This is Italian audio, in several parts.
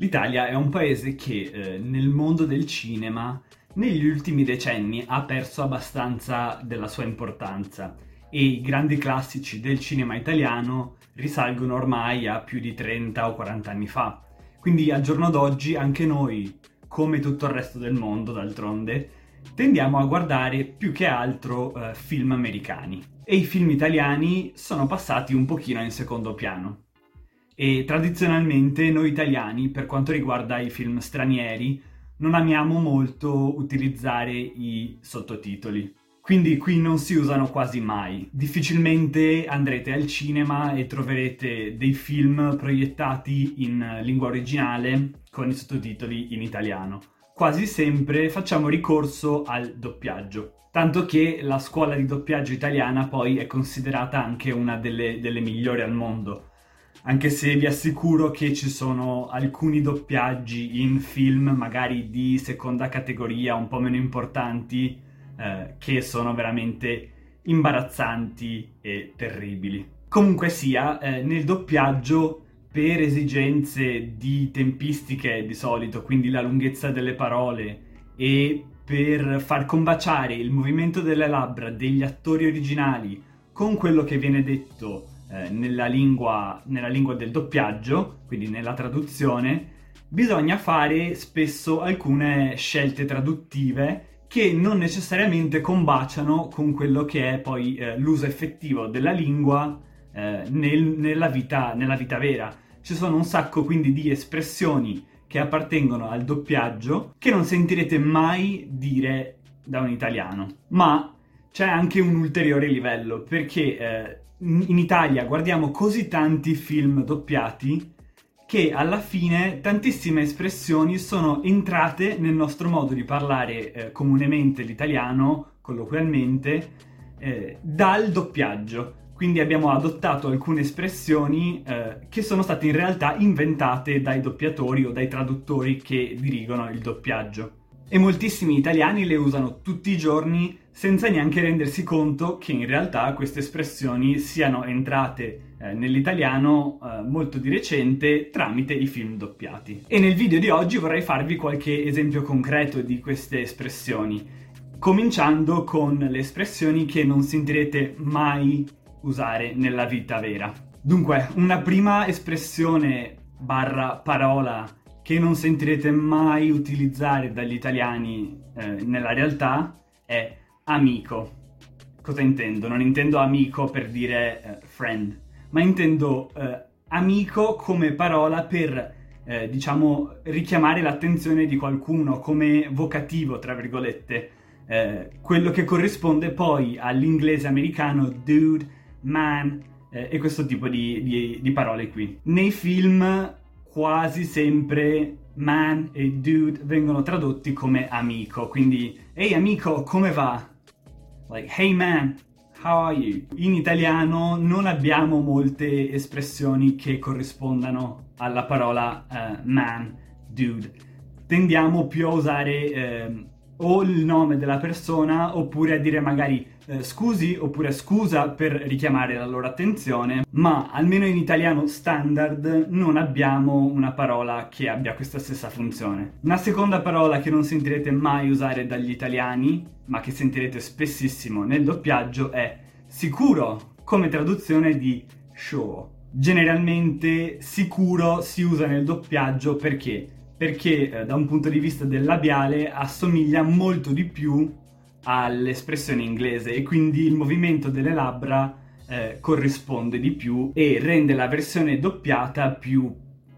L'Italia è un paese che eh, nel mondo del cinema negli ultimi decenni ha perso abbastanza della sua importanza e i grandi classici del cinema italiano risalgono ormai a più di 30 o 40 anni fa. Quindi al giorno d'oggi anche noi, come tutto il resto del mondo d'altronde, tendiamo a guardare più che altro eh, film americani e i film italiani sono passati un pochino in secondo piano. E tradizionalmente noi italiani, per quanto riguarda i film stranieri, non amiamo molto utilizzare i sottotitoli. Quindi qui non si usano quasi mai. Difficilmente andrete al cinema e troverete dei film proiettati in lingua originale con i sottotitoli in italiano. Quasi sempre facciamo ricorso al doppiaggio, tanto che la scuola di doppiaggio italiana poi è considerata anche una delle, delle migliori al mondo anche se vi assicuro che ci sono alcuni doppiaggi in film magari di seconda categoria un po' meno importanti eh, che sono veramente imbarazzanti e terribili. Comunque sia, eh, nel doppiaggio per esigenze di tempistiche di solito, quindi la lunghezza delle parole e per far combaciare il movimento delle labbra degli attori originali con quello che viene detto eh, nella, lingua, nella lingua del doppiaggio, quindi nella traduzione, bisogna fare spesso alcune scelte traduttive che non necessariamente combaciano con quello che è poi eh, l'uso effettivo della lingua eh, nel, nella, vita, nella, vita, vera. Ci sono un sacco quindi di espressioni che appartengono al doppiaggio che non sentirete mai dire da un italiano. Ma c'è anche un ulteriore livello perché eh, in Italia guardiamo così tanti film doppiati che alla fine tantissime espressioni sono entrate nel nostro modo di parlare eh, comunemente l'italiano, colloquialmente, eh, dal doppiaggio. Quindi abbiamo adottato alcune espressioni eh, che sono state in realtà inventate dai doppiatori o dai traduttori che dirigono il doppiaggio e moltissimi italiani le usano tutti i giorni senza neanche rendersi conto che in realtà queste espressioni siano entrate eh, nell'italiano eh, molto di recente tramite i film doppiati. E nel video di oggi vorrei farvi qualche esempio concreto di queste espressioni, cominciando con le espressioni che non sentirete mai usare nella vita vera. Dunque, una prima espressione barra parola che non sentirete mai utilizzare dagli italiani eh, nella realtà è amico. Cosa intendo? Non intendo amico per dire eh, friend, ma intendo eh, amico come parola per, eh, diciamo, richiamare l'attenzione di qualcuno, come vocativo, tra virgolette. Eh, quello che corrisponde poi all'inglese americano dude, man eh, e questo tipo di, di, di parole qui. Nei film quasi sempre man e dude vengono tradotti come amico, quindi ehi amico, come va? Like hey man, how are you? In italiano non abbiamo molte espressioni che corrispondano alla parola uh, man, dude. Tendiamo più a usare uh, o il nome della persona oppure a dire magari eh, scusi oppure scusa per richiamare la loro attenzione, ma almeno in italiano standard non abbiamo una parola che abbia questa stessa funzione. Una seconda parola che non sentirete mai usare dagli italiani, ma che sentirete spessissimo nel doppiaggio è sicuro, come traduzione di sure. Generalmente sicuro si usa nel doppiaggio perché? Perché eh, da un punto di vista del labiale assomiglia molto di più all'espressione inglese e quindi il movimento delle labbra eh, corrisponde di più e rende la versione doppiata più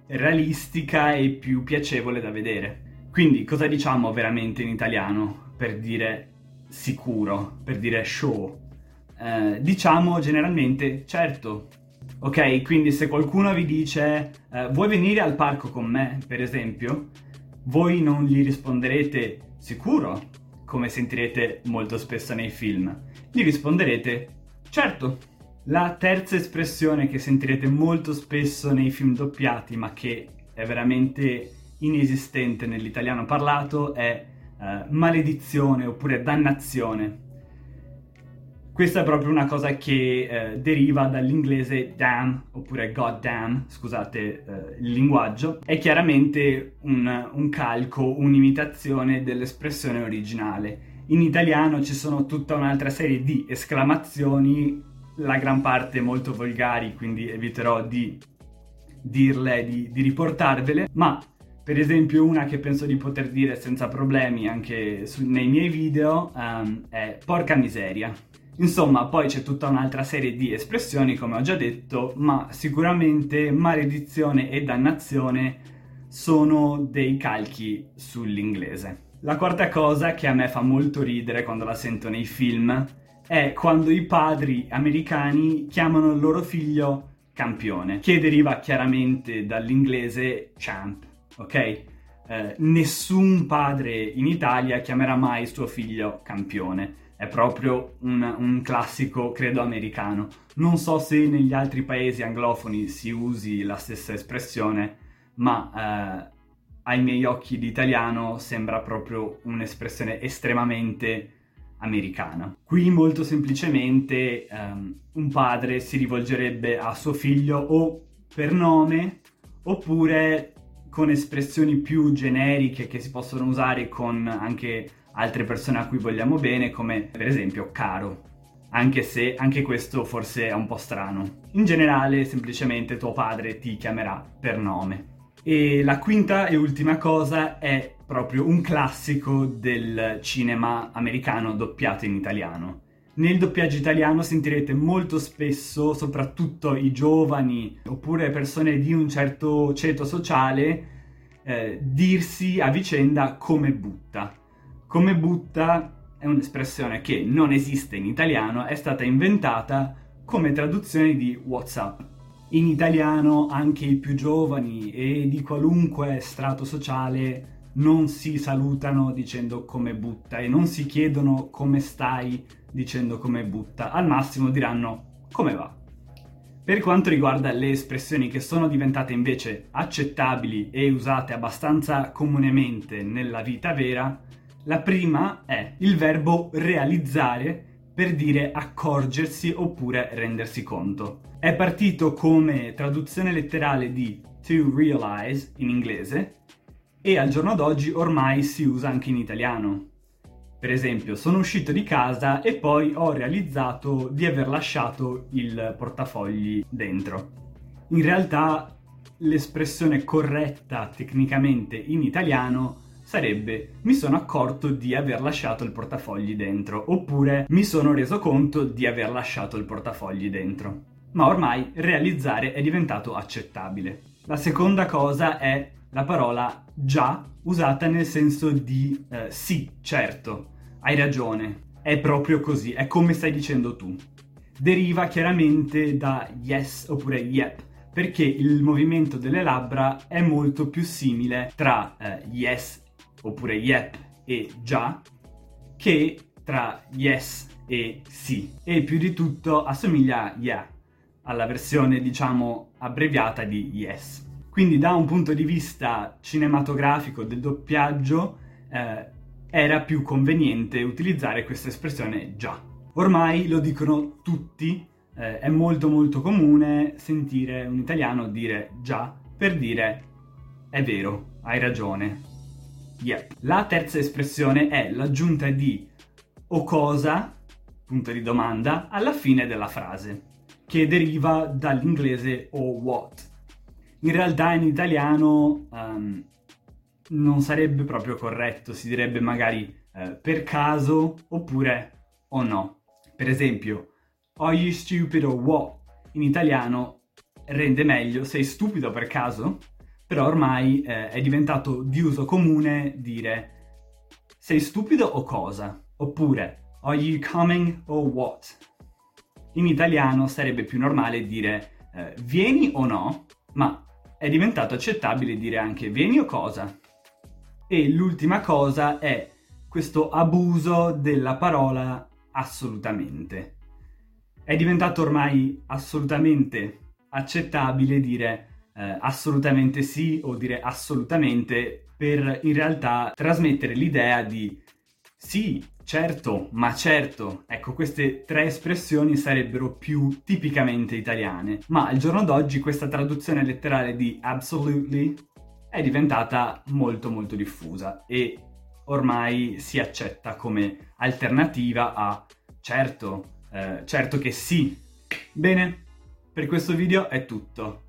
realistica e più piacevole da vedere. Quindi cosa diciamo veramente in italiano per dire sicuro, per dire show? Eh, diciamo generalmente certo. Ok, quindi se qualcuno vi dice eh, vuoi venire al parco con me, per esempio, voi non gli risponderete sicuro, come sentirete molto spesso nei film. Gli risponderete certo. La terza espressione che sentirete molto spesso nei film doppiati, ma che è veramente inesistente nell'italiano parlato, è uh, maledizione oppure dannazione. Questa è proprio una cosa che eh, deriva dall'inglese damn oppure goddamn, scusate eh, il linguaggio, è chiaramente un, un calco, un'imitazione dell'espressione originale. In italiano ci sono tutta un'altra serie di esclamazioni, la gran parte molto volgari, quindi eviterò di dirle, di, di riportarvele, ma per esempio una che penso di poter dire senza problemi anche su, nei miei video um, è porca miseria. Insomma, poi c'è tutta un'altra serie di espressioni, come ho già detto, ma sicuramente maledizione e dannazione sono dei calchi sull'inglese. La quarta cosa che a me fa molto ridere quando la sento nei film è quando i padri americani chiamano il loro figlio campione, che deriva chiaramente dall'inglese champ, ok? Eh, nessun padre in Italia chiamerà mai suo figlio campione è proprio un, un, classico, credo, americano. Non so se negli altri paesi anglofoni si usi la stessa espressione, ma eh, ai miei occhi l'italiano sembra proprio un'espressione estremamente americana. Qui molto semplicemente um, un padre si rivolgerebbe a suo figlio o per nome oppure con espressioni più generiche che si possono usare con anche altre persone a cui vogliamo bene, come per esempio caro. Anche se anche questo forse è un po' strano. In generale, semplicemente tuo padre ti chiamerà per nome. E la quinta e ultima cosa è proprio un classico del cinema americano doppiato in italiano. Nel doppiaggio italiano sentirete molto spesso, soprattutto i giovani oppure persone di un certo ceto sociale, eh, dirsi a vicenda come butta. Come butta è un'espressione che non esiste in italiano, è stata inventata come traduzione di WhatsApp. In italiano anche i più giovani e di qualunque strato sociale non si salutano dicendo come butta e non si chiedono come stai dicendo come butta, al massimo diranno come va. Per quanto riguarda le espressioni che sono diventate invece accettabili e usate abbastanza comunemente nella vita vera, la prima è il verbo realizzare per dire accorgersi oppure rendersi conto. È partito come traduzione letterale di to realize in inglese e al giorno d'oggi ormai si usa anche in italiano. Per esempio, sono uscito di casa e poi ho realizzato di aver lasciato il portafogli dentro. In realtà l'espressione corretta tecnicamente in italiano sarebbe mi sono accorto di aver lasciato il portafogli dentro, oppure mi sono reso conto di aver lasciato il portafogli dentro. Ma ormai realizzare è diventato accettabile. La seconda cosa è la parola già usata nel senso di eh, sì, certo, hai ragione, è proprio così, è come stai dicendo tu. Deriva chiaramente da yes oppure yep, perché il movimento delle labbra è molto più simile tra eh, yes oppure yep e già, che tra yes e sì. E più di tutto assomiglia a yeah, alla versione diciamo abbreviata di yes. Quindi da un punto di vista cinematografico del doppiaggio eh, era più conveniente utilizzare questa espressione già. Ormai lo dicono tutti, eh, è molto molto comune sentire un italiano dire già per dire è vero, hai ragione, Yep. La terza espressione è l'aggiunta di o cosa, punto di domanda, alla fine della frase, che deriva dall'inglese o what. In realtà in italiano um, non sarebbe proprio corretto, si direbbe magari uh, per caso oppure o no. Per esempio, are you stupid or what? In italiano rende meglio sei stupido per caso? però ormai eh, è diventato di uso comune dire sei stupido o cosa? Oppure are you coming or what? In italiano sarebbe più normale dire eh, vieni o no, ma è diventato accettabile dire anche vieni o cosa. E l'ultima cosa è questo abuso della parola assolutamente. È diventato ormai assolutamente accettabile dire eh, assolutamente sì o dire assolutamente per in realtà trasmettere l'idea di sì, certo, ma certo, ecco queste tre espressioni sarebbero più tipicamente italiane, ma al giorno d'oggi questa traduzione letterale di absolutely è diventata molto molto diffusa e ormai si accetta come alternativa a certo, eh, certo che sì. Bene, per questo video è tutto.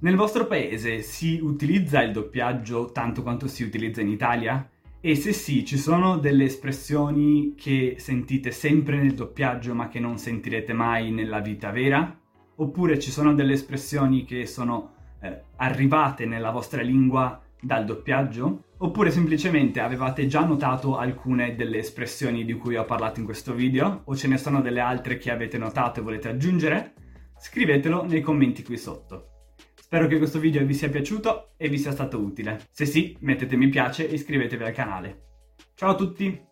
Nel vostro paese si utilizza il doppiaggio tanto quanto si utilizza in Italia? E se sì, ci sono delle espressioni che sentite sempre nel doppiaggio ma che non sentirete mai nella vita vera? Oppure ci sono delle espressioni che sono eh, arrivate nella vostra lingua dal doppiaggio? Oppure semplicemente avevate già notato alcune delle espressioni di cui ho parlato in questo video? O ce ne sono delle altre che avete notato e volete aggiungere? Scrivetelo nei commenti qui sotto. Spero che questo video vi sia piaciuto e vi sia stato utile. Se sì, mettete mi piace e iscrivetevi al canale. Ciao a tutti!